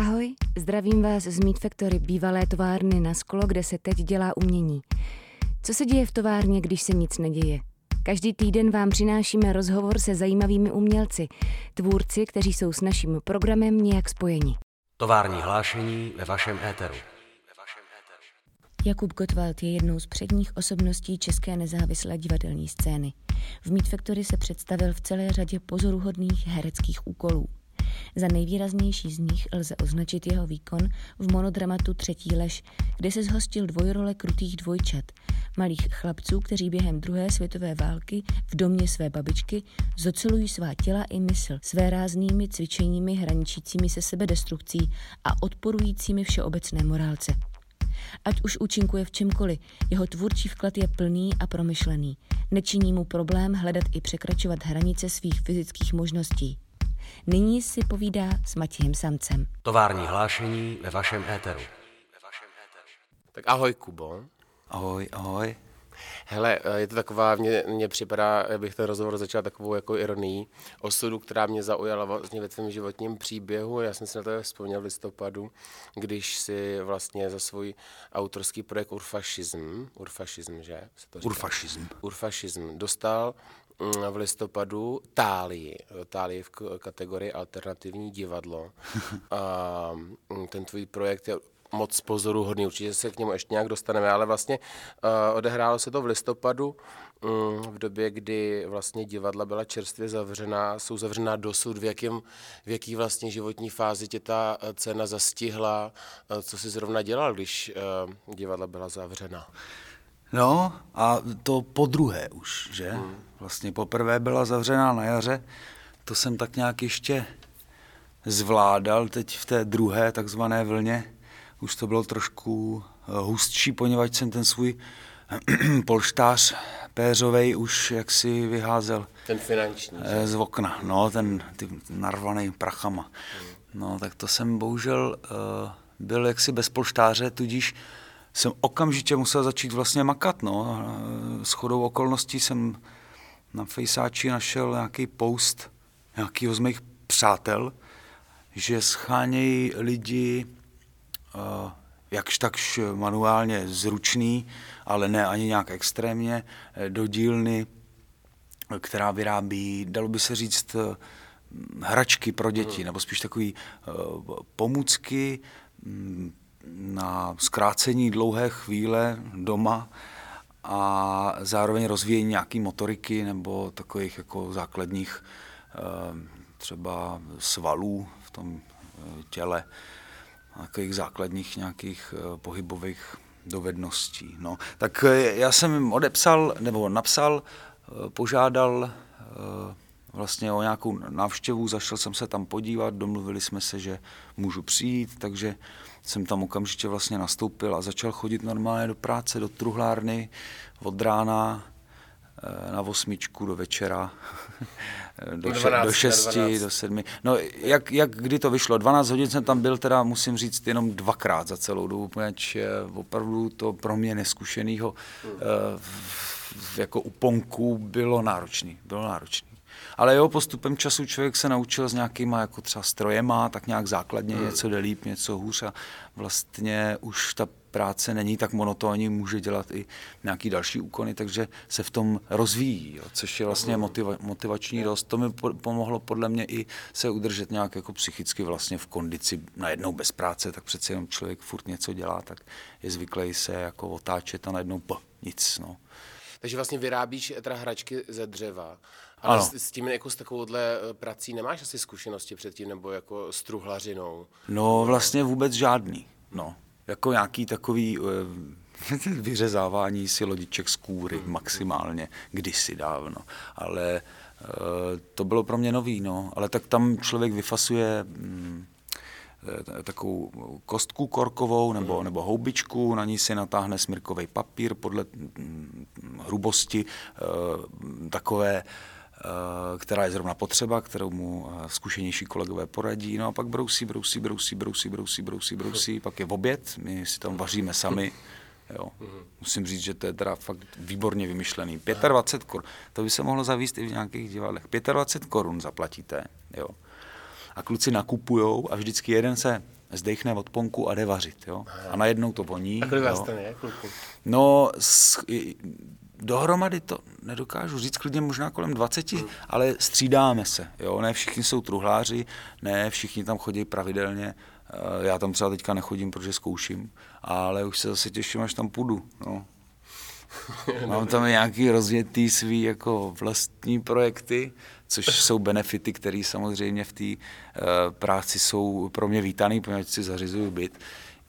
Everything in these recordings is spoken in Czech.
Ahoj, zdravím vás z Meat Factory, bývalé továrny na sklo, kde se teď dělá umění. Co se děje v továrně, když se nic neděje? Každý týden vám přinášíme rozhovor se zajímavými umělci, tvůrci, kteří jsou s naším programem nějak spojeni. Tovární hlášení ve vašem éteru. Jakub Gottwald je jednou z předních osobností české nezávislé divadelní scény. V Meat Factory se představil v celé řadě pozoruhodných hereckých úkolů. Za nejvýraznější z nich lze označit jeho výkon v monodramatu Třetí lež, kde se zhostil dvojrole krutých dvojčat, malých chlapců, kteří během druhé světové války v domě své babičky zocelují svá těla i mysl své ráznými cvičeními hraničícími se sebedestrukcí a odporujícími všeobecné morálce. Ať už účinkuje v čemkoliv, jeho tvůrčí vklad je plný a promyšlený. Nečiní mu problém hledat i překračovat hranice svých fyzických možností. Nyní si povídá s Matějem Samcem. Tovární hlášení ve vašem éteru. Tak ahoj, Kubo. Ahoj, ahoj. Hele, je to taková, mně, mně připadá, bych ten rozhovor začal takovou jako ironii osudu, která mě zaujala vlastně ve tvém životním příběhu. Já jsem si na to vzpomněl v listopadu, když si vlastně za svůj autorský projekt Urfašism, Urfašism, že? Se to říká? Urfašism. Urfašism dostal v listopadu Tálii, Tálii v kategorii alternativní divadlo. A mm, ten tvůj projekt je moc pozoruhodný, určitě se k němu ještě nějak dostaneme, ale vlastně uh, odehrálo se to v listopadu, um, v době, kdy vlastně divadla byla čerstvě zavřená, jsou zavřená dosud, v, jakém, v jaký vlastně životní fázi tě ta cena zastihla, uh, co jsi zrovna dělal, když uh, divadla byla zavřená? No a to po druhé už, že? Hmm. Vlastně poprvé byla zavřená na jaře, to jsem tak nějak ještě zvládal teď v té druhé takzvané vlně, už to bylo trošku hustší, poněvadž jsem ten svůj polštář péřovej už jaksi vyházel. Ten finanční. Z okna, no, ten ty narvaný prachama. No, tak to jsem bohužel uh, byl jaksi bez polštáře, tudíž jsem okamžitě musel začít vlastně makat, no. S chodou okolností jsem na fejsáči našel nějaký post nějakýho z mých přátel, že schánějí lidi uh, jakž takž manuálně zručný, ale ne ani nějak extrémně, do dílny, která vyrábí, dalo by se říct, hračky pro děti, nebo spíš takový uh, pomůcky um, na zkrácení dlouhé chvíle doma a zároveň rozvíjení nějaký motoriky nebo takových jako základních uh, třeba svalů v tom těle takových základních nějakých eh, pohybových dovedností. No. Tak eh, já jsem jim odepsal, nebo napsal, eh, požádal vlastně o nějakou návštěvu, zašel jsem se tam podívat, domluvili jsme se, že můžu přijít, takže jsem tam okamžitě vlastně nastoupil a začal chodit normálně do práce, do truhlárny od rána Eh, na osmičku do večera, do, 12, do šesti, do sedmi. No, jak, jak kdy to vyšlo? 12 hodin jsem tam byl, teda musím říct, jenom dvakrát za celou dobu, protože opravdu to pro mě neskušenýho hmm. jako uponku bylo náročný, bylo náročný. Ale jo, postupem času člověk se naučil s nějakýma jako třeba strojema, tak nějak základně hmm. něco jde líp, něco hůř a vlastně už ta práce není tak monotónní, může dělat i nějaký další úkony, takže se v tom rozvíjí, jo, což je vlastně motiva, motivační rost. To mi pomohlo podle mě i se udržet nějak jako psychicky vlastně v kondici najednou bez práce, tak přece jenom člověk furt něco dělá, tak je zvyklý se jako otáčet a najednou p, nic. No. Takže vlastně vyrábíš teda hračky ze dřeva. Ale ano. s, s tím jako s takovouhle eh, prací nemáš asi zkušenosti předtím, nebo jako s truhlařinou? No vlastně vůbec žádný. No jako nějaký takový eh, vyřezávání si lodiček z kůry hmm. maximálně, kdysi dávno. Ale eh, to bylo pro mě nový, no. Ale tak tam člověk vyfasuje mm, takovou kostku korkovou nebo, hmm. nebo houbičku, na ní si natáhne smrkový papír podle mm, hrubosti takové která je zrovna potřeba, kterou mu eh, zkušenější kolegové poradí. No a pak brousí, brousí, brousí, brousí, brousí, brousí, brousí, pak je v oběd, my si tam vaříme sami. Jo. Musím říct, že to je teda fakt výborně vymyšlený. 25 korun, to by se mohlo zavíst i v nějakých divadlech. 25 korun zaplatíte, jo. A kluci nakupujou a vždycky jeden se zdechne od ponku a jde vařit. Jo? A najednou to voní. A kolik vás tam je, kluku? No, s, dohromady to nedokážu říct, klidně možná kolem 20, Hmm. ale střídáme se. Jo? Ne všichni jsou truhláři, ne všichni tam chodí pravidelně. Eh, Já tam třeba teďka nechodím, protože zkouším, ale už se zase těším, až tam půjdu. No. Mám tam nějaký rozjetý svý jako vlastní projekty, což jsou benefity, které samozřejmě v té uh, práci jsou pro mě vítaný, poněvadž si zařizuju byt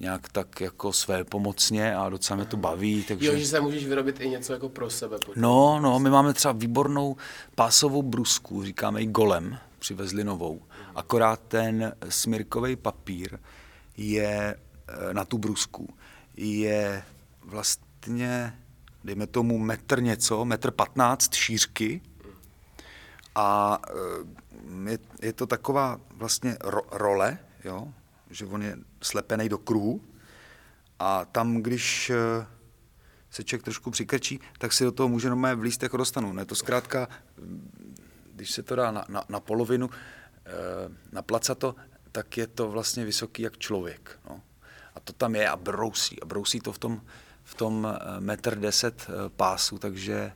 nějak tak jako své pomocně a docela mě to baví. Takže... Jo, že se můžeš vyrobit i něco jako pro sebe. potom. No, no, my máme třeba výbornou pásovou brusku, říkáme ji golem, přivezli novou. Akorát ten smirkový papír je eh, na tu brusku, je vlastně, dejme tomu metr něco, metr patnáct šířky a eh, je, je to taková vlastně ro, role, jo, že on je slepený do kruhu a tam, když eh, se člověk trošku přikrčí, tak si do toho může normálně vlíst jako dostanu. Ne, to zkrátka, mm, když se to dá na, na, na polovinu, eh, na placato, tak je to vlastně vysoký jak člověk. No. A to tam je a brousí. A brousí to v tom, v tom eh, metr deset pásu, takže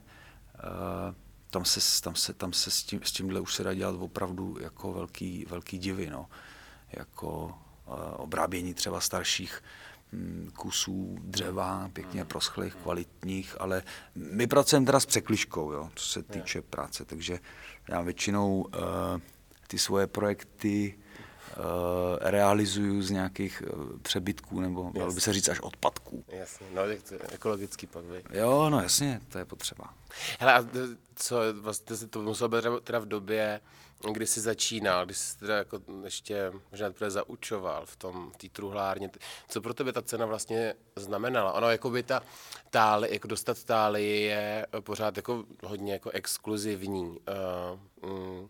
tam se, tam se, tam se s, tím, s tímhle už se dá dělat opravdu jako velký, velký divy. No. Jako obrábění třeba starších mm, kusů dřeva, pěkně proschlých, kvalitních, ale my pracujeme teda s překliškou, jo, co se týče práce, takže já většinou uh, ty svoje projekty uh, realizuju z nějakých uh, přebytků, nebo dalo by se říct až odpadků. Jasně, no ekologický pak, vy. Jo, no jasně, to je potřeba. Hele, a co, vlastně to muselo být teda- teda v době, kdy jsi začínal, kdy jsi teda jako ještě možná teprve zaučoval v tom, v té truhlárně. Co pro tebe ta cena vlastně znamenala? Ono, jako by ta táli, jako dostat táli je pořád jako hodně jako exkluzivní uh, mm,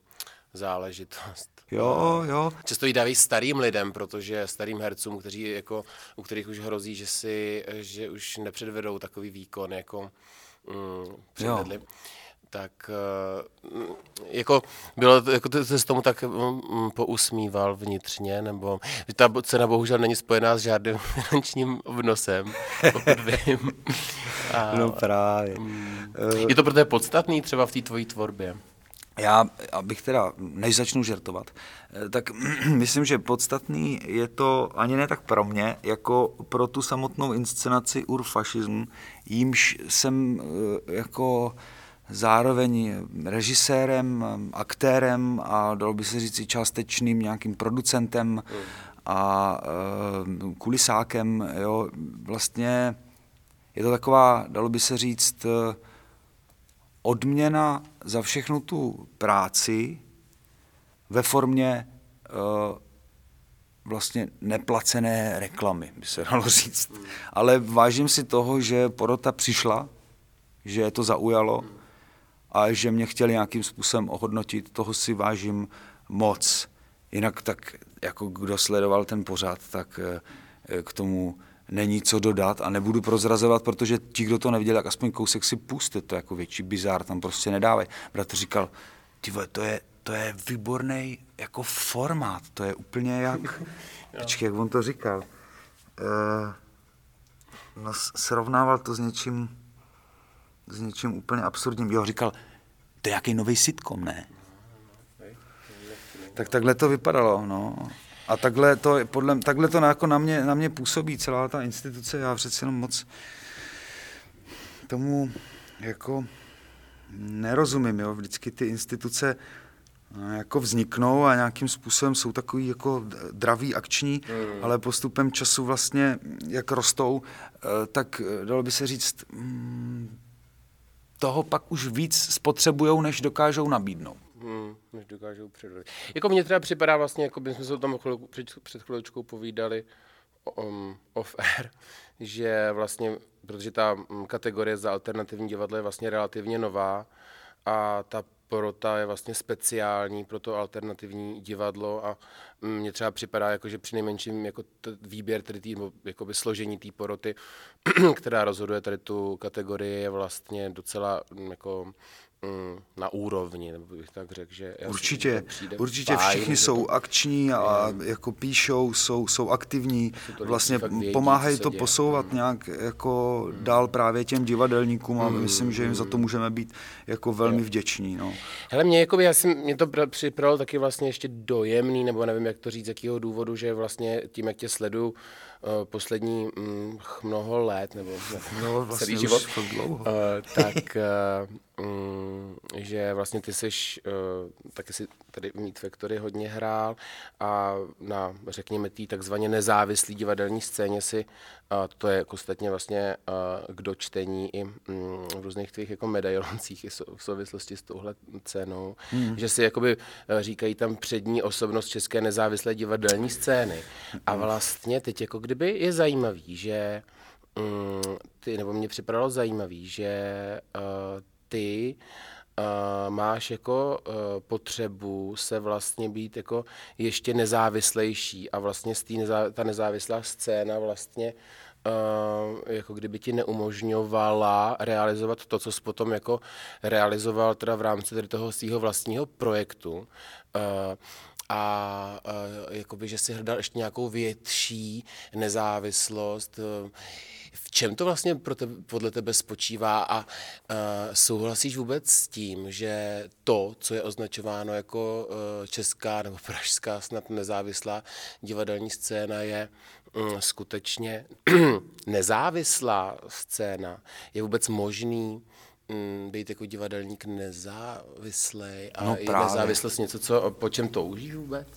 záležitost. Jo, jo, Často ji dávají starým lidem, protože starým hercům, kteří jako, u kterých už hrozí, že si, že už nepředvedou takový výkon, jako mm, předvedli. Tak eh, jako bylo, jako ty jsi s tomu tak mm, pousmíval vnitřně, nebo že ta cena bohužel není spojená s žádným finančním obnosem, pokud vím. A, no právě. je to pro tebe podstatný třeba v té tvojí tvorbě? Já, abych teda, než začnu žertovat, eh, tak myslím, že podstatný je to ani ne tak pro mě, jako pro tu samotnou inscenaci Urfašism, jímž jsem eh, jako zároveň režisérem, aktérem a dalo by se říct i částečným nějakým producentem a eh, kulisákem, jo, vlastně je to taková, dalo by se říct, eh, odměna za všechnu tu práci ve formě uh, vlastně neplacené reklamy, by se dalo říct. Ale vážím si toho, že porota přišla, že je to zaujalo a že mě chtěli nějakým způsobem ohodnotit, toho si vážím moc. Jinak tak, jako kdo sledoval ten pořád, tak eh, k tomu není co dodat a nebudu prozrazovat, protože ti, kdo to neviděli, tak aspoň kousek si puste, to je jako větší bizár, tam prostě nedávají. Bratr říkal, ty vole, to je, to je výborný jako formát, to je úplně jak, počkej, jak on to říkal, uh, no, srovnával to s něčím, s něčím úplně absurdním. Jo, říkal, to je nějaký nový sitcom, ne? Tak takhle to vypadalo, no. A takhle to, podle, takhle to na, jako na, mě, na mě působí celá ta instituce. Já přeci jenom moc tomu jako nerozumím, jo. Vždycky ty instituce eh, jako vzniknou a nějakým způsobem jsou takový jako d- draví, akční, mm. ale postupem času vlastně, jak rostou, eh, tak eh, dalo by se říct, mm, toho pak už víc spotřebujou, než dokážou nabídnout. Hmm, než dokážou předat. Jako mně třeba připadá vlastně, jako by jsme se o tom chvilku, před, před chvíličkou povídali um, off-air, že vlastně, protože ta mm, kategorie za alternativní divadlo je vlastně relativně nová a ta porota je vlastně speciální pro to alternativní divadlo a mně třeba připadá, jako, že při nejmenším jako t- výběr tedy tý, jakoby složení té poroty, která rozhoduje tady tu kategorii, je vlastně docela mm, jako mm, na úrovni, nebo bych tak řekl, že... Určitě, určitě fajn, všichni jsou to- akční a jako píšou, jsou, jsou aktivní, vlastně vědí, pomáhají to děje. posouvat nějak jako dál právě těm divadelníkům a myslím, že jim za to můžeme být jako velmi vděční. No. Hele, mě, jakoby, já jsem, mě to pr- připravilo taky vlastně ještě dojemný, nebo nevím, jak to říct, z jakého důvodu, že vlastně tím, jak tě sleduju uh, poslední mm, mnoho let, nebo No, vlastně celý život, dlouho. Uh, tak, uh, mm, že vlastně ty jsi uh, taky si tady v Meet Factory hodně hrál a na, řekněme, té takzvaně nezávislé divadelní scéně si, uh, to je ostatně vlastně uh, k dočtení i mm, v různých tvých jako medailoncích i v souvislosti s touhle cenou, hmm. že si jakoby eh, říkají tam přední osobnost české nezávislé divadelní scény. A vlastně teď jako kdyby je zajímavý, že mm, ty, nebo mě připadalo zajímavý, že uh, ty uh, máš jako uh, potřebu se vlastně být jako ještě nezávislejší a vlastně z té nezá, ta nezávislá scéna vlastně uh, jako kdyby ti neumožňovala realizovat to, co jsi potom jako realizoval teda v rámci tady toho svého vlastního projektu. Uh, a uh, jakoby, že si hledal ještě nějakou větší nezávislost. Uh, v čem to vlastně pro tebe, podle tebe spočívá a uh, souhlasíš vůbec s tím, že to, co je označováno jako uh, česká nebo pražská snad nezávislá divadelní scéna, je mm, skutečně nezávislá scéna? Je vůbec možný mm, být jako divadelník nezávislý a No je právě. nezávislost něco, co, po čem toužíš vůbec?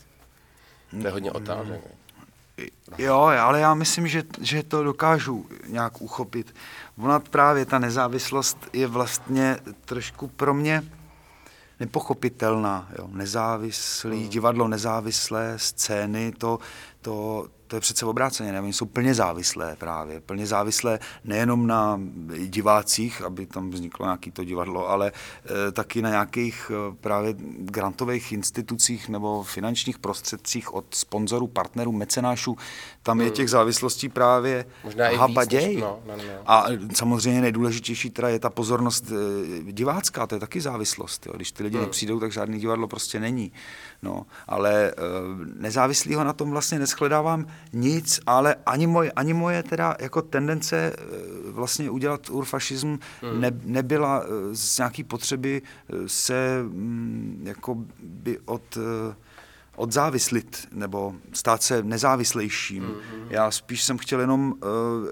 To je hodně otázek. Jo, ale já myslím, že, že to dokážu nějak uchopit. Ona právě ta nezávislost je vlastně trošku pro mě nepochopitelná. Jo. Nezávislý Hmm. divadlo, nezávislé scény, to, to, to je přece obráceně. Ne? Oni jsou plně závislé právě. Plně závislé nejenom na divácích, aby tam vzniklo nějaké to divadlo, ale e, taky na nějakých e, právě grantových institucích nebo finančních prostředcích od sponzorů, partnerů, mecenášů. Tam je těch závislostí právě Hmm. Možná i víc habaděj. než- no, no, no. A samozřejmě nejdůležitější teda je ta pozornost e, divácká, to je taky závislost. Jo. Když ty lidi Hmm. nepřijdou, tak žádný divadlo prostě není. No, ale e, nezávislýho na tom vlastně neschledávám nic, ale ani moje, ani moje teda jako tendence e, vlastně udělat urfašism Hmm. ne, nebyla e, z nějaký potřeby e, se mm, jako by od odzávislit nebo stát se nezávislejším. Mm-hmm. Já spíš jsem chtěl jenom uh,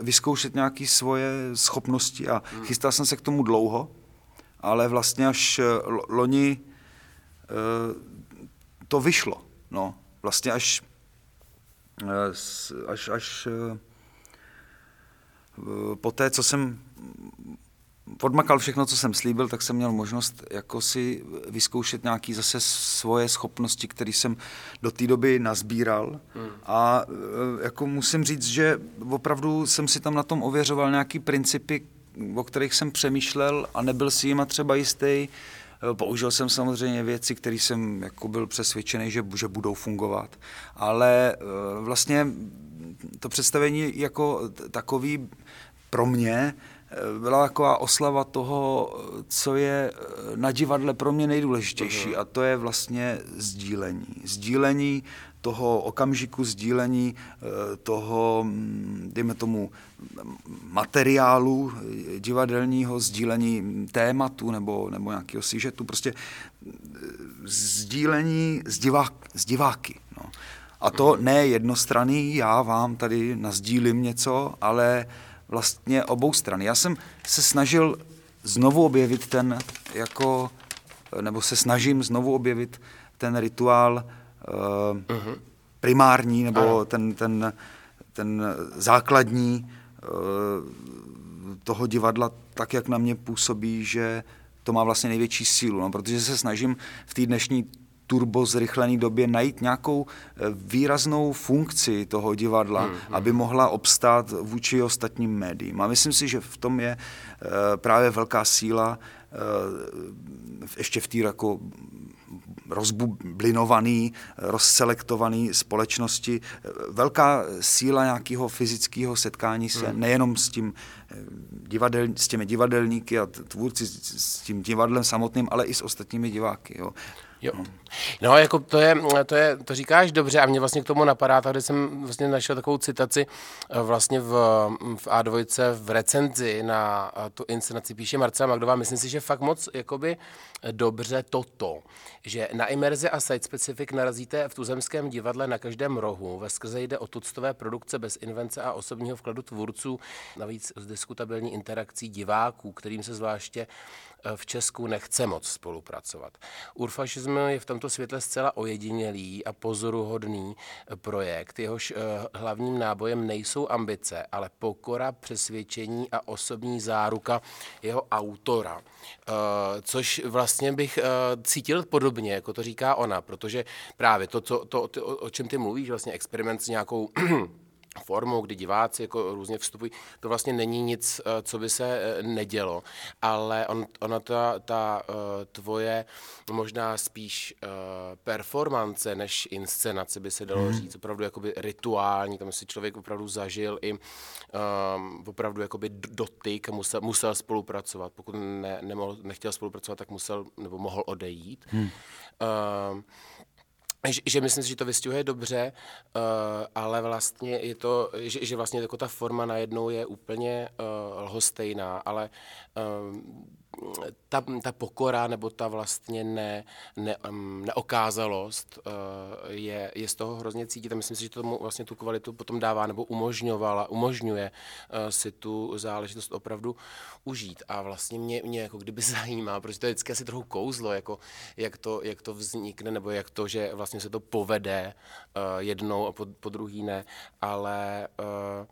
vyzkoušet nějaké svoje schopnosti a mm. chystal jsem se k tomu dlouho, ale vlastně až eh, lo- loni uh, to vyšlo. No, vlastně až, až, až uh, po té, co jsem odmakal všechno, co jsem slíbil, tak jsem měl možnost jako si vyzkoušet nějaký zase svoje schopnosti, které jsem do té doby nazbíral. Hmm. A e, jako musím říct, že opravdu jsem si tam na tom ověřoval nějaký principy, o kterých jsem přemýšlel a nebyl si jima třeba jistý. Použil jsem samozřejmě věci, které jsem jako byl přesvědčený, že, že budou fungovat, ale e, vlastně to představení jako takový pro mě eh, byla taková oslava toho, eh, co je eh, na divadle pro mě nejdůležitější. A to je vlastně sdílení. Sdílení toho okamžiku, sdílení eh, toho, mm, dejme tomu, materiálu eh, divadelního, sdílení mm, tématu nebo, nebo nějakého sižetu, prostě eh, sdílení s, divák, s diváky. No. A to ne jednostranný, já vám tady nazdílím něco, ale vlastně obou strany. Já jsem se snažil znovu objevit ten jako, nebo se snažím znovu objevit ten rituál uh-huh. primární, nebo ten, ten, ten základní uh, toho divadla, tak jak na mě působí, že to má vlastně největší sílu, no, protože se snažím v té dnešní turbo zrychlené době najít nějakou eh, výraznou funkci toho divadla, hmm, hmm. aby mohla obstát vůči ostatním médiím. A myslím si, že v tom je eh, právě velká síla eh, ještě v té jako rozbublinovaný, rozselektovaný společnosti. Velká síla nějakého fyzického setkání se hmm. nejenom s tím eh, divadel, s těmi divadelníky a tvůrci, s tím divadlem samotným, ale i s ostatními diváky. Jo. Jo. No, jako to je, to je, to říkáš dobře a mě vlastně k tomu napadá, tady jsem vlastně našel takovou citaci eh, vlastně v, v A2 v recenzi na eh, tu inscenaci píše Marcela Magdová, myslím si, že fakt moc jakoby dobře toto, že na imerze a site specific narazíte v tuzemském divadle na každém rohu, ve skrze jde o tuctové produkce bez invence a osobního vkladu tvůrců, navíc s diskutabilní interakcí diváků, kterým se zvláště v Česku nechce moc spolupracovat. Urfašism je v tomto světle zcela ojedinělý a pozoruhodný projekt. Jehož eh, hlavním nábojem nejsou ambice, ale pokora, přesvědčení a osobní záruka jeho autora. Eh, což vlastně bych eh, cítil podobně, jako to říká ona, protože právě to, to, to, to o čem ty mluvíš, vlastně experiment s nějakou formou, kdy diváci jako různě vstupují, to vlastně není nic, eh, co by se eh, nedělo, ale on, ona ta, ta eh, tvoje možná spíš performance než inscenace by se dalo hmm. říct, opravdu jakoby rituální, tam si člověk opravdu zažil i um, opravdu jakoby dotyk, musel, musel spolupracovat, pokud ne, nemohl, nechtěl spolupracovat, tak musel nebo mohl odejít. Hmm. Um, že, že myslím si, že to vystihuje dobře, uh, ale vlastně je to, že, že vlastně jako ta forma najednou je úplně uh, lhostejná, ale uh, ta, ta pokora nebo ta vlastně ne, ne, um, neokázalost uh, je, je z toho hrozně cítit a myslím si, že to tomu vlastně tu kvalitu potom dává nebo umožňovala, umožňuje uh, si tu záležitost opravdu užít. A vlastně mě, mě jako kdyby zajímá, protože to je vždycky asi trochu kouzlo, jako jak to, jak to vznikne nebo jak to, že vlastně se to povede uh, jednou a po, po druhý ne, ale uh,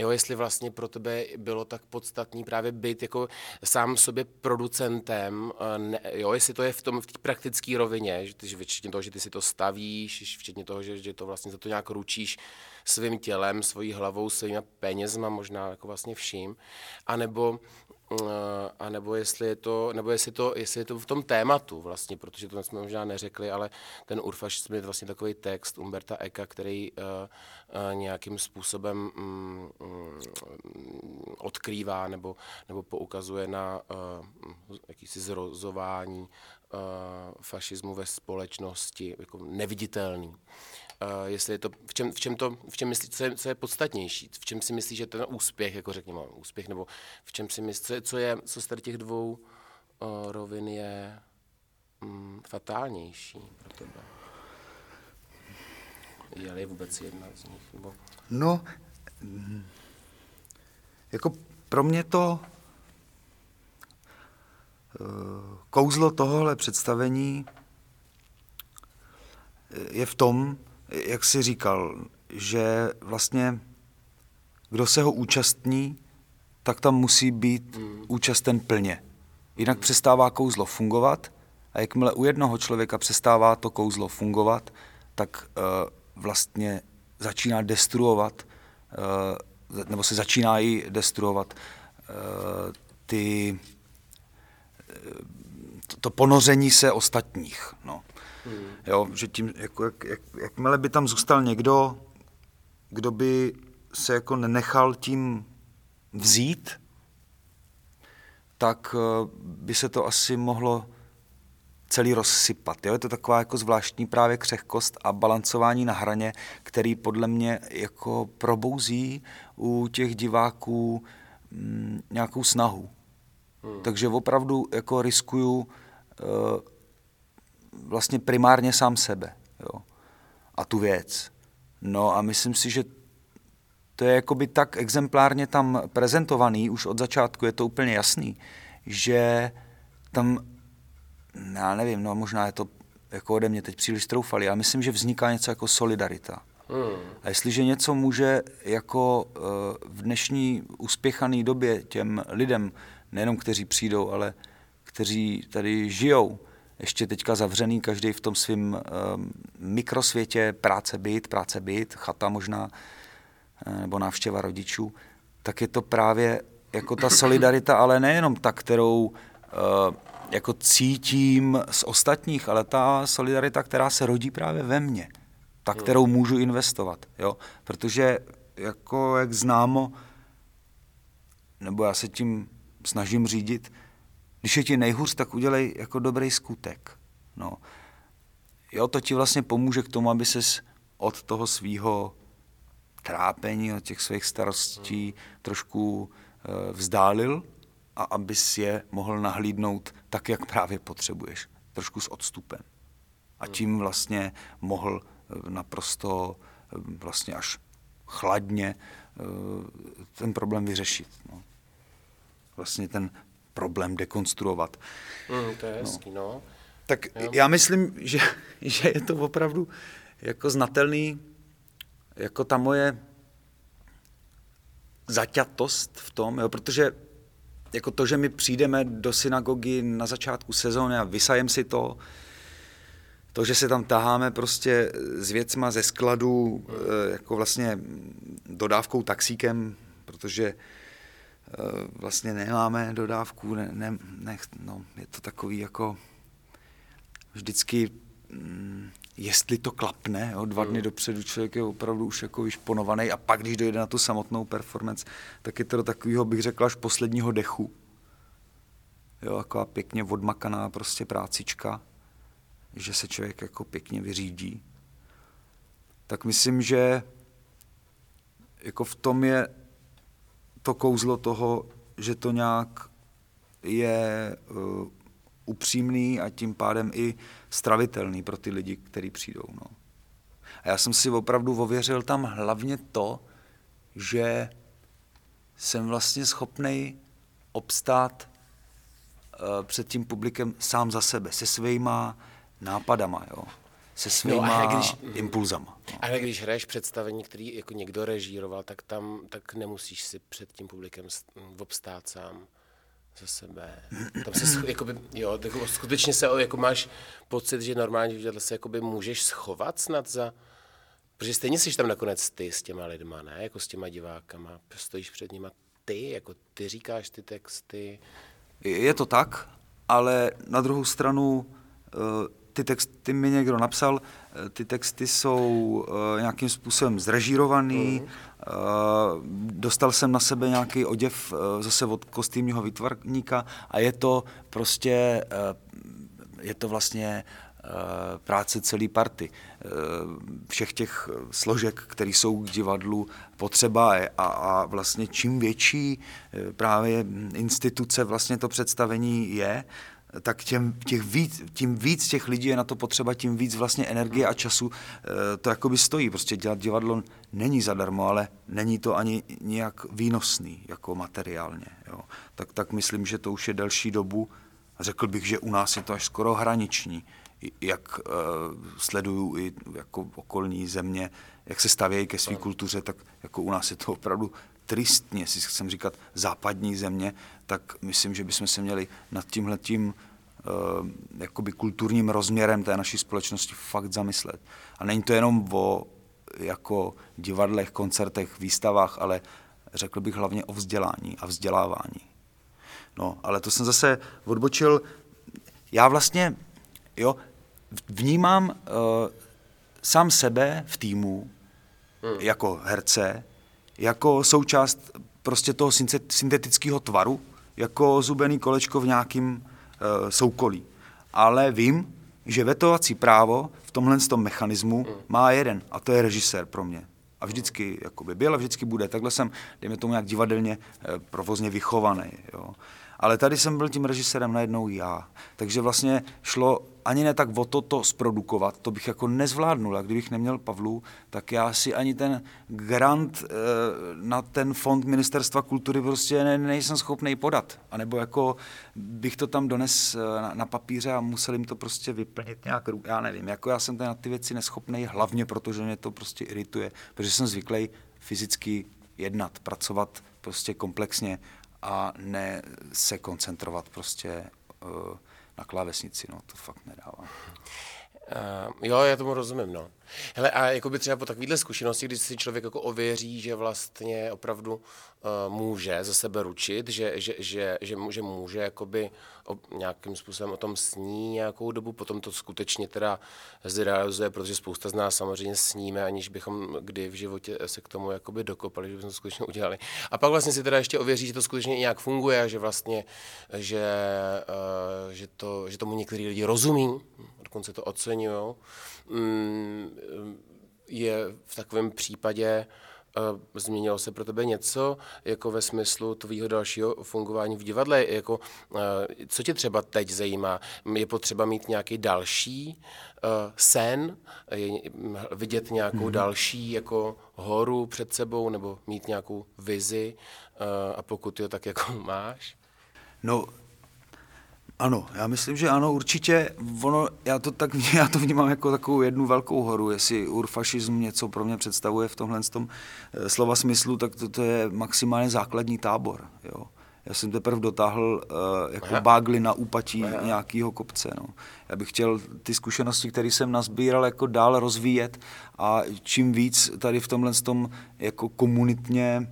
Jo, jestli vlastně pro tebe bylo tak podstatný právě být jako sám sobě producentem, eh, ne, jo, jestli to je v tom v té praktické rovině, že, že včetně toho, že ty si to stavíš, včetně toho, že, že to vlastně za to nějak ručíš svým tělem, svojí hlavou, svými penězma, možná jako vlastně vším, anebo a nebo jestli je to, nebo jestli to, jestli je to v tom tématu vlastně, protože to jsme možná neřekli, ale ten Urfaš je vlastně takový text Umberta Eka, který uh, uh, nějakým způsobem um, um, odkrývá nebo, nebo poukazuje na uh, jakýsi zrozování uh, fašismu ve společnosti, jako neviditelný. Uh, jestli je to, v čem, v čem, to, v čem myslí, co je, co je podstatnější, v čem si myslí, že ten úspěch, jako řekněme, úspěch, nebo v čem si myslí, co je, co, je, co z těch dvou uh, rovin je um, fatálnější pro tebe? Je vůbec jedna z nich? Nebo... No, jako pro mě to uh, kouzlo tohohle představení je v tom, jak jsi říkal, že vlastně kdo se ho účastní, tak tam musí být mm. účasten plně. Jinak přestává kouzlo fungovat a jakmile u jednoho člověka přestává to kouzlo fungovat, tak uh, vlastně začíná destruovat, uh, nebo se začíná i destruovat uh, ty, to, to ponoření se ostatních. No. Hmm. Jo, že tím, jako, jak, jak, jakmile by tam zůstal někdo, kdo by se jako nenechal tím vzít, tak eh, by se to asi mohlo celý rozsypat. Jo? Je to taková jako zvláštní právě křehkost a balancování na hraně, který podle mě jako probouzí u těch diváků mm, nějakou snahu. Hmm. Takže opravdu jako riskuju uh, vlastně primárně sám sebe jo? a tu věc. No a myslím si, že to je jakoby tak exemplárně tam prezentovaný, už od začátku je to úplně jasný, že tam, já nevím, no možná je to jako ode mě teď příliš troufali, ale myslím, že vzniká něco jako solidarita. Hmm. A jestliže něco může jako uh, v dnešní uspěchané době těm lidem, nejenom kteří přijdou, ale kteří tady žijou, ještě teďka zavřený, každý v tom svém uh, mikrosvětě, práce byt, práce byt, chata možná, uh, nebo návštěva rodičů, tak je to právě jako ta solidarita, ale nejenom ta, kterou uh, jako cítím z ostatních, ale ta solidarita, která se rodí právě ve mně, ta, kterou můžu investovat, jo, protože jako jak známo, nebo já se tím snažím řídit, když je ti nejhůř, tak udělej jako dobrý skutek. No. Jo, to ti vlastně pomůže k tomu, aby ses od toho svého trápení, od těch svých starostí trošku e, vzdálil a abys je mohl nahlídnout tak, jak právě potřebuješ, trošku s odstupem. A tím vlastně mohl eh, naprosto eh, vlastně až chladně ten problém vyřešit. No. Vlastně ten problém dekonstruovat. Mm, to je hezký, no. no. Tak jo. já myslím, že, že je to opravdu jako znatelný, jako ta moje zaťatost v tom, jo, protože jako to, že my přijdeme do synagogy na začátku sezóny a vysajem si to, to, že se tam taháme prostě s věcma ze skladu, eh, jako vlastně dodávkou taxíkem, protože vlastně nemáme dodávku, ne, ne, ne, no, je to takový jako vždycky, mm, jestli to klapne, jo, dva dny dopředu člověk je opravdu už jako vyšponovaný a pak, když dojde na tu samotnou performance, tak je to do takového, bych řekl, až posledního dechu. Jo, taková pěkně odmakaná prostě prácička, že se člověk jako pěkně vyřídí. Tak myslím, že jako v tom je to kouzlo toho, že to nějak je uh, upřímný a tím pádem i stravitelný pro ty lidi, kteří přijdou. No. A já jsem si opravdu ověřil tam hlavně to, že jsem vlastně schopný obstát uh, před tím publikem sám za sebe, se svýma nápadama, jo. Se svýma no, když, impulzama. No. Ale když hraješ představení, který jako někdo režíroval, tak tam tak nemusíš si před tím publikem obstát sám za sebe. Tam se, jakoby, jo, tak skutečně se, jako máš pocit, že normálně v divadle se jakoby můžeš schovat snad za, protože stejně jsi tam nakonec ty s těma lidma, ne, jako s těma divákama, stojíš před nima ty, jako ty říkáš ty texty. Je to tak, ale na druhou stranu eh, ty texty mi někdo napsal, eh, ty texty jsou uh, nějakým způsobem zrežírovaný, uh, dostal jsem na sebe nějaký oděv uh, zase od kostýmního výtvarníka a je to prostě, uh, je to vlastně práce celé party. Všech těch složek, které jsou k divadlu potřeba a, a vlastně čím větší právě instituce vlastně to představení je, tak těm, těch víc, tím víc těch lidí je na to potřeba, tím víc vlastně energie a času eh, to jakoby stojí. Prostě dělat divadlo není zadarmo, ale není to ani nějak výnosný jako materiálně. Jo. Tak, tak myslím, že to už je delší dobu. Řekl bych, že u nás je to až skoro hraniční, jak uh, sleduju i jako okolní země, jak se stavějí ke své kultuře, tak jako u nás je to opravdu tristně, si chcem říkat západní země, tak myslím, že bychom se měli nad tímhletím uh, jakoby kulturním rozměrem té naší společnosti fakt zamyslet. A není to jenom o jako divadlech, koncertech, výstavách, ale řekl bych hlavně o vzdělání a vzdělávání. No, ale to jsem zase odbočil. Já vlastně, jo, vnímám uh, sám sebe v týmu hmm. jako herce, jako součást prostě toho syntetického tvaru, jako zubený kolečko v nějakém uh, soukolí. Ale vím, že vetovací právo v tomhle tom mechanismu má jeden, a to je režisér pro mě. A vždycky jakoby byl a vždycky bude. Takhle jsem, dejme tomu nějak divadelně, eh, provozně vychovaný. Jo. Ale tady jsem byl tím režisérem najednou já. Takže vlastně šlo ani ne tak o to to zprodukovat, to bych jako nezvládnul. A kdybych neměl Pavlu, tak já si ani ten grant e, na ten fond Ministerstva kultury prostě ne, nejsem schopný podat. A nebo jako bych to tam dones eh, na, na papíře a musel jim to prostě vyplnit nějak, já nevím, jako já jsem ten na ty věci neschopný, hlavně protože mě to prostě irituje, protože jsem zvyklý fyzicky jednat, pracovat prostě komplexně a ne se koncentrovat prostě uh, na klávesnici, no to fakt nedává. Uh, jo, já tomu rozumím, no. Hele, a jako by třeba po takovéhle zkušenosti, když si člověk jako ověří, že vlastně opravdu uh, může za sebe ručit, že, že, že, že, že může jakoby o, nějakým způsobem o tom sní nějakou dobu, potom to skutečně teda zrealizuje, protože spousta z nás samozřejmě sníme, aniž bychom kdy v životě se k tomu jakoby dokopali, že bychom to skutečně udělali. A pak vlastně si teda ještě ověří, že to skutečně nějak funguje a že vlastně, že, uh, že, to, že tomu některý lidi rozumí, dokonce to oceňují, mm, je v takovém případě změnilo se pro tebe něco jako ve smyslu tvýho dalšího fungování v divadle? Jako, co tě třeba teď zajímá? Je potřeba mít nějaký další sen, vidět nějakou mm-hmm. další jako horu před sebou nebo mít nějakou vizi a pokud jo, tak jako máš? No, ano, já myslím, že ano, určitě. Ono, já to, tak, já to vnímám jako takovou jednu velkou horu. Jestli urfašism něco pro mě představuje v tomhle tom eh, slova smyslu, tak to, to je maximálně základní tábor. Jo. Já jsem teprve dotáhl uh, jako Aha. bágly na úpatí Aha. nějakého kopce. No. Já bych chtěl ty zkušenosti, které jsem nazbíral, jako dál rozvíjet a čím víc tady v tomhle tom jako komunitně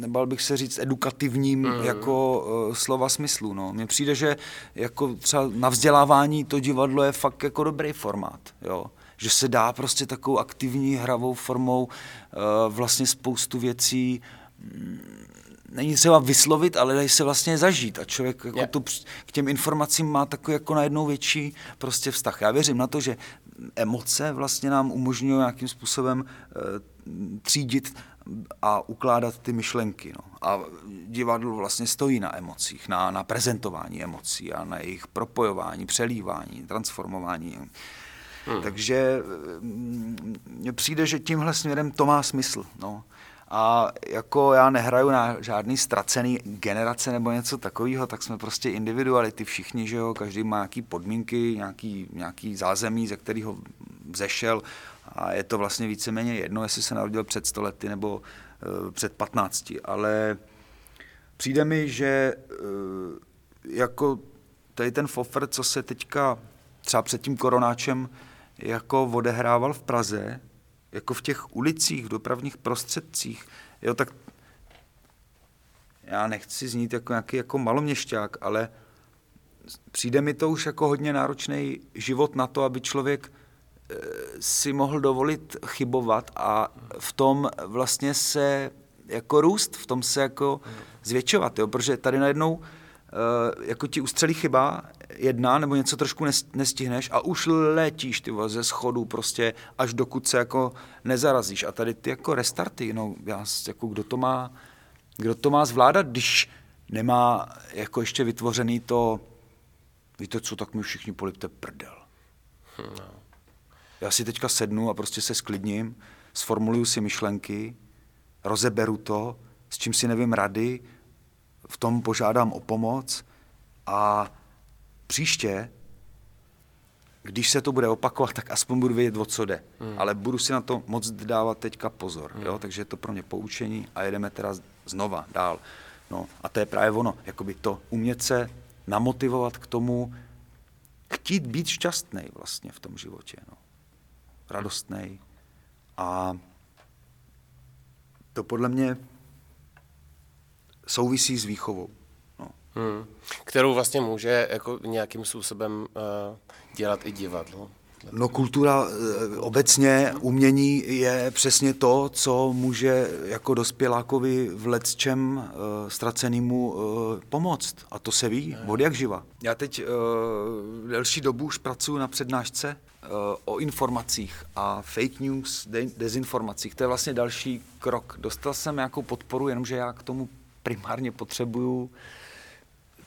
nebal bych se říct edukativním mm. jako uh, slova smyslu. No. Mně přijde, že jako třeba na vzdělávání to divadlo je fakt jako dobrý formát. Jo. Že se dá prostě takovou aktivní hravou formou uh, vlastně spoustu věcí mm, není třeba vyslovit, ale dají se vlastně zažít a člověk jako yeah. to, k těm informacím má takový jako najednou větší prostě vztah. Já věřím na to, že emoce vlastně nám umožňují nějakým způsobem uh, třídit a ukládat ty myšlenky. No. A divadlo vlastně stojí na emocích, na, na prezentování emocí a na jejich propojování, přelívání, transformování. Hmm. Takže mm, mně přijde, že tímhle směrem to má smysl. No. A jako já nehraju na žádný ztracený generace nebo něco takového, tak jsme prostě individuality všichni, že jo, každý má nějaký podmínky, nějaký, nějaký zázemí, ze kterého vzešel a je to vlastně víceméně jedno, jestli se narodil před stolety nebo uh, před 15, ale přijde mi, že uh, jako tady ten fofer, co se teďka třeba před tím koronáčem jako odehrával v Praze, jako v těch ulicích, v dopravních prostředcích, jo, tak já nechci znít jako nějaký jako maloměšťák, ale přijde mi to už jako hodně náročný život na to, aby člověk si mohl dovolit chybovat a v tom vlastně se jako růst, v tom se jako zvětšovat, jo? protože tady najednou eh, jako ti ustřelí chyba jedna nebo něco trošku nestihneš a už letíš ty ze schodu prostě až dokud se jako nezarazíš a tady ty jako restarty, no já, jako kdo to má, kdo to má zvládat, když nemá jako ještě vytvořený to, víte co, tak mi všichni polipte prdel. No. Já si teďka sednu a prostě se sklidním, sformuluju si myšlenky, rozeberu to, s čím si nevím rady, v tom požádám o pomoc a příště, když se to bude opakovat, tak aspoň budu vědět, o co jde. Hmm. Ale budu si na to moc dávat teďka pozor. Hmm. Jo? Takže je to pro mě poučení a jedeme teda znova dál. No, a to je právě ono, jakoby to umět se namotivovat k tomu, chtít být šťastný vlastně v tom životě. No radostný. A to podle mě souvisí s výchovou. No. Hmm. Kterou vlastně může jako nějakým způsobem uh, dělat i divadlo. No kultura eh, obecně, umění je přesně to, co může jako dospělákovi v lecčem uh, ztracenému uh, pomoct. A to se ví od jak živa. Já teď uh, delší dobu už pracuji na přednášce uh, o informacích a fake news, de- dezinformacích. To je vlastně další krok. Dostal jsem nějakou podporu, jenomže já k tomu primárně potřebuju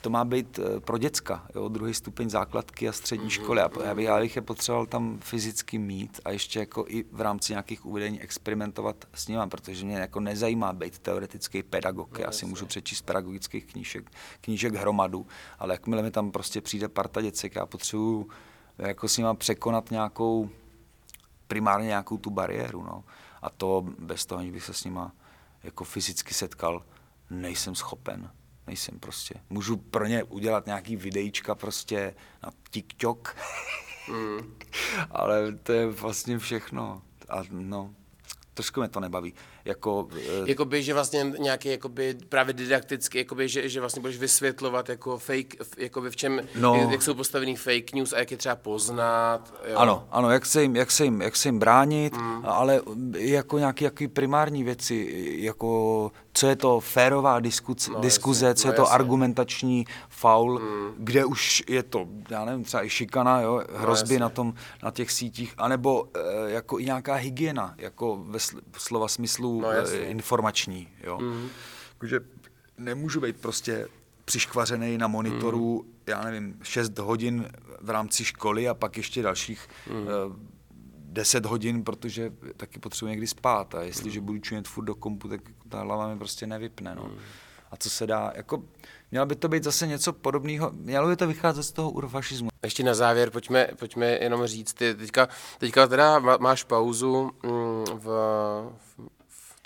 to má být eh, pro děcka, jo, druhý stupeň základky a střední mm-hmm. školy. A já bych, já bych je potřeboval tam fyzicky mít a ještě jako i v rámci nějakých uvedení experimentovat s nimi, protože mě jako nezajímá být teoretický pedagog. Já si můžu přečíst pedagogických knížek, knížek hromadu, ale jakmile mi tam prostě přijde parta děcek, já potřebuju jako s nimi překonat nějakou, primárně nějakou tu bariéru. No. A to bez toho, aniž bych se s nima jako fyzicky setkal, nejsem schopen nejsem prostě. Můžu pro ně udělat nějaký videjčka prostě na TikTok, Mm. Ale to je vlastně všechno. A no, trošku mě to nebaví. Jako, uh... jakoby, že vlastně nějaký jakoby, právě didakticky, jakoby, že, že vlastně budeš vysvětlovat jako fake, jakoby v čem, no. jak jsou postavený fake news a jak je třeba poznat. Jo. Ano, ano, jak se jim, jak se jim, jak se jim bránit, mm. ale jako nějaké jaký primární věci, jako co je to férová diskuze, no, diskuze jasně, co no, je to jasně. argumentační faul, mm. kde už je to, já nevím, třeba i šikana, jo, hrozby no, na, tom, na těch sítích, anebo e, jako i nějaká hygiena, jako ve slova smyslu no, e, informační. Jo. Mm. Takže nemůžu být prostě přiškvařený na monitoru, mm. já nevím, 6 hodin v rámci školy a pak ještě dalších mm. e, 10 hodin, protože taky potřebuji někdy spát a jestliže mm. budu čumět furt do kompu, tak ta hlava mi prostě nevypne. No. Mm. A co se dá, jako mělo by to být zase něco podobného, mělo by to vycházet z toho urfašismu. Ještě na závěr, pojďme, pojďme jenom říct, ty teďka, teďka teda máš pauzu mm, v, v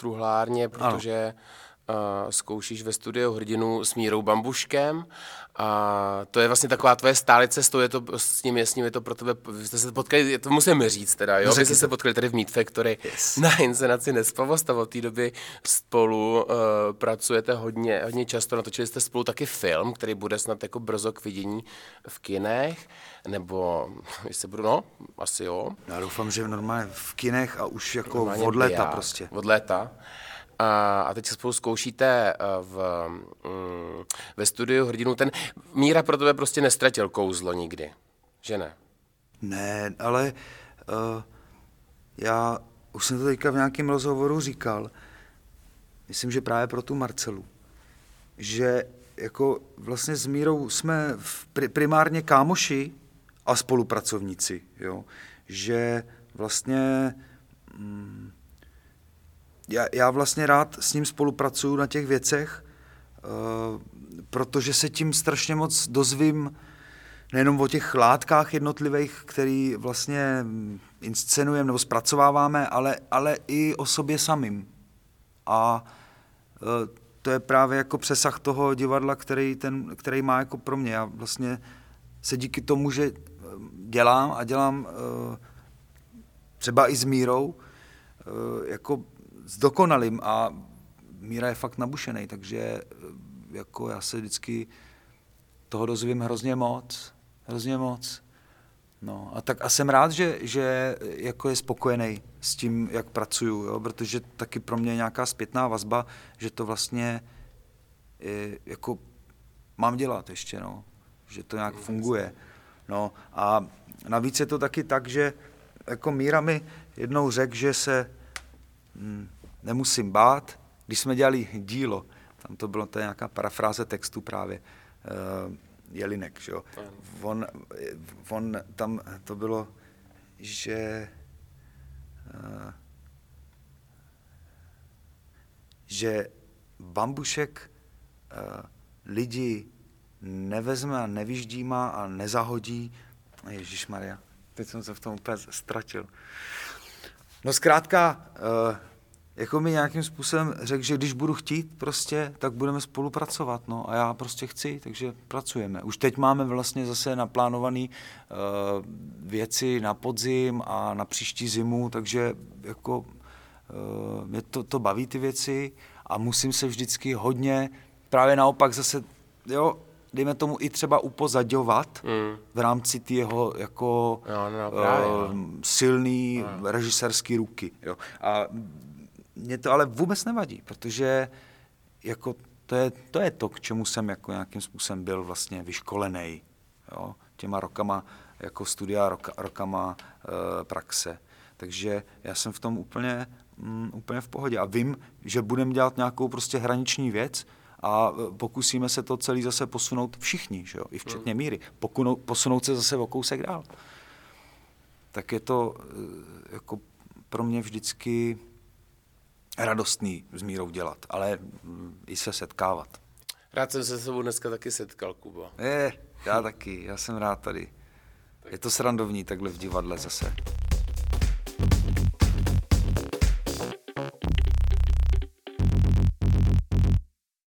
truhlárně, protože ano zkoušíš ve studiu hrdinu s Mírou Bambuškem a to je vlastně taková tvoje stálice, to je to, s ním, s ním je to pro tebe, vy jste se potkali, to musíme říct teda, jo, no, vy jste se potkali tady v Meat Factory yes. na inscenaci Nespavost a od té doby spolu uh, pracujete hodně, hodně často, natočili jste spolu taky film, který bude snad jako brzo k vidění v kinech, nebo jestli budu, no, asi jo. Já doufám, že normálně v kinech a už jako od léta prostě. Od léta. A, a teď se spolu zkoušíte eh, v, mm, ve studiu hrdinu. Ten Míra pro tebe prostě nestratil kouzlo nikdy, že ne? Ne, ale uh, já už jsem to teďka v nějakém rozhovoru říkal, myslím, že právě pro tu Marcelu, že jako vlastně s Mírou jsme v primárně kámoši a spolupracovníci, jo? že vlastně mm, já, já vlastně rád s ním spolupracuju na těch věcech, uh, protože se tím strašně moc dozvím nejenom o těch látkách jednotlivých, který vlastně inscenujeme nebo zpracováváme, ale, ale i o sobě samým. A uh, to je právě jako přesah toho divadla, který, ten, který má jako pro mě. Já vlastně se díky tomu, že dělám a dělám třeba i s mírou, jako zdokonalím a Míra je fakt nabušený, takže eh, jako já se vždycky toho dozvím hrozně moc, hrozně moc. No a tak a jsem rád, že, že jako je spokojený s tím, jak pracuju, jo? protože taky pro mě je nějaká zpětná vazba, že to vlastně je, jako mám dělat ještě, no. že to nějak funguje. No a navíc je to taky tak, že jako Míra mi jednou řekl, že se hm, nemusím bát. Když jsme dělali dílo, tam to bylo, to je nějaká parafráze textu právě, uh, Jelinek, že jo. On, on, tam to bylo, že uh, že bambušek uh, lidi nevezme a nevyždíma a nezahodí. Ježíš Maria, teď jsem se v tom úplně ztratil. No zkrátka, uh, jako mi nějakým způsobem řekl, že když budu chtít prostě, tak budeme spolupracovat, no a já prostě chci, takže pracujeme. Už teď máme vlastně zase naplánované uh, věci na podzim a na příští zimu, takže jako uh, mě to, to baví ty věci a musím se vždycky hodně, právě naopak zase, jo, dejme tomu i třeba upozaďovat mm. v rámci ty jeho jako jo, no, právě, uh, silný no. režisérský ruky. Jo. A mě to ale vůbec nevadí, protože jako to je, to je to, k čemu jsem jako nějakým způsobem byl vlastně vyškolený jo, těma rokama jako studia, roka, rokama e, praxe. Takže já jsem v tom úplně, mm, úplně v pohodě a vím, že budeme dělat nějakou prostě hraniční věc a eh, pokusíme se to celý zase posunout všichni, že jo, i včetně hmm. míry, Pokunou, posunout se zase o kousek dál. Tak je to e, jako pro mě vždycky radostný s Mírou dělat, ale mm, i se setkávat. Rád jsem se s sebou dneska taky setkal, Kuba. Je, já taky, já jsem rád tady. Je to srandovní takhle v divadle zase.